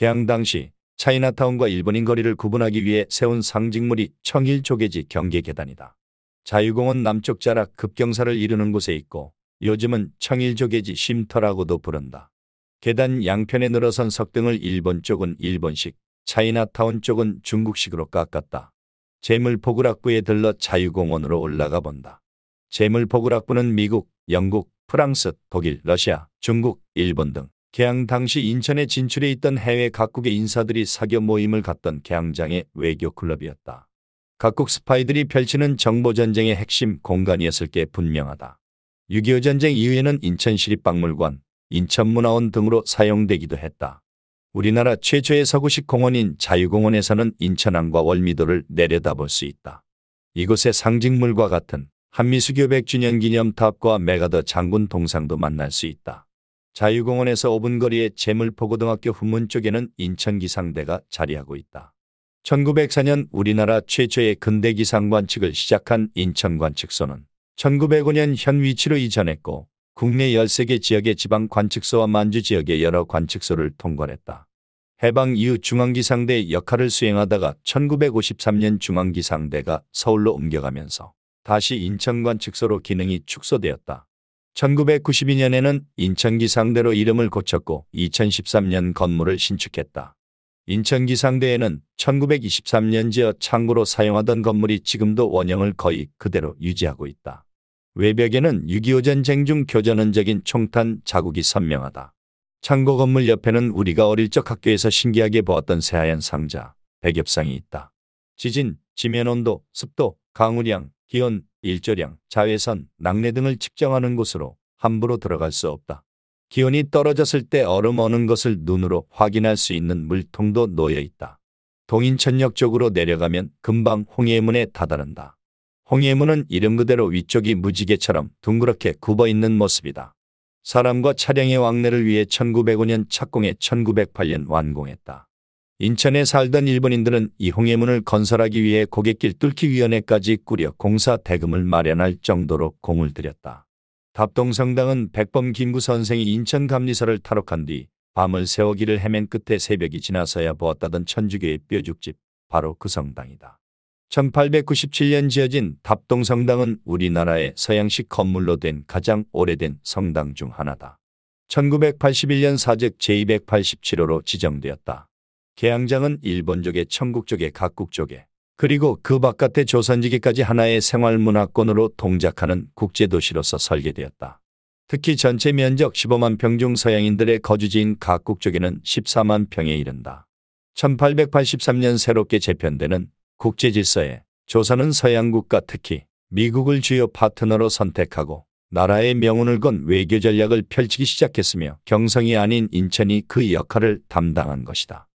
개항 당시 차이나타운과 일본인 거리를 구분하기 위해 세운 상징물이 청일조개지 경계계단이다. 자유공원 남쪽 자락 급경사를 이루는 곳에 있고 요즘은 청일조개지 쉼터라고도 부른다. 계단 양편에 늘어선 석등을 일본 쪽은 일본식, 차이나타운 쪽은 중국식으로 깎았다. 재물포구락부에 들러 자유공원으로 올라가 본다. 재물포구락부는 미국, 영국, 프랑스, 독일, 러시아, 중국, 일본 등 개항 당시 인천에 진출해 있던 해외 각국의 인사들이 사교 모임을 갖던 개항장의 외교 클럽이었다. 각국 스파이들이 펼치는 정보전쟁의 핵심 공간이었을 게 분명하다. 6.25 전쟁 이후에는 인천시립박물관, 인천문화원 등으로 사용되기도 했다. 우리나라 최초의 서구식 공원인 자유공원에서는 인천항과 월미도를 내려다볼 수 있다. 이곳의 상징물과 같은 한미수교 100주년 기념탑과 메가더 장군 동상도 만날 수 있다. 자유공원에서 5분 거리의 재물포고등학교 후문 쪽에는 인천기상대가 자리하고 있다. 1904년 우리나라 최초의 근대기상관측을 시작한 인천관측소는 1905년 현 위치로 이전했고 국내 13개 지역의 지방 관측소와 만주 지역의 여러 관측소를 통괄했다. 해방 이후 중앙기상대 역할을 수행하다가 1953년 중앙기상대가 서울로 옮겨가면서 다시 인천관측소로 기능이 축소되었다. 1992년에는 인천기상대로 이름을 고쳤고 2013년 건물을 신축했다. 인천기상대에는 1923년 지어 창고로 사용하던 건물이 지금도 원형을 거의 그대로 유지하고 있다. 외벽에는 6.25 전쟁 중 교전원적인 총탄 자국이 선명하다. 창고 건물 옆에는 우리가 어릴 적 학교에서 신기하게 보았던 새하얀 상자, 백엽상이 있다. 지진, 지면 온도, 습도, 강우량, 기온, 일조량, 자외선, 낙뢰 등을 측정하는 곳으로 함부로 들어갈 수 없다. 기온이 떨어졌을 때 얼음 어는 것을 눈으로 확인할 수 있는 물통도 놓여 있다. 동인천역 쪽으로 내려가면 금방 홍해문에 다다른다. 홍해문은 이름 그대로 위쪽이 무지개처럼 둥그렇게 굽어 있는 모습이다. 사람과 차량의 왕래를 위해 1905년 착공해 1908년 완공했다. 인천에 살던 일본인들은 이 홍해문을 건설하기 위해 고갯길 뚫기 위원회까지 꾸려 공사 대금을 마련할 정도로 공을 들였다. 답동성당은 백범 김구 선생이 인천 감리사를 탈옥한 뒤 밤을 새워 길을 헤맨 끝에 새벽이 지나서야 보았다던 천주교의 뼈죽집 바로 그 성당이다. 1897년 지어진 답동성당은 우리나라의 서양식 건물로 된 가장 오래된 성당 중 하나다. 1981년 사적 제287호로 지정되었다. 개항장은 일본족의 청국족의 각국족에 그리고 그 바깥의 조선지기까지 하나의 생활문화권으로 동작하는 국제도시로서 설계되었다. 특히 전체 면적 15만 평 중 서양인들의 거주지인 각국족에는 14만 평에 이른다. 1883년 새롭게 재편되는 국제질서에 조선은 서양국가 특히 미국을 주요 파트너로 선택하고 나라의 명운을 건 외교 전략을 펼치기 시작했으며 경성이 아닌 인천이 그 역할을 담당한 것이다.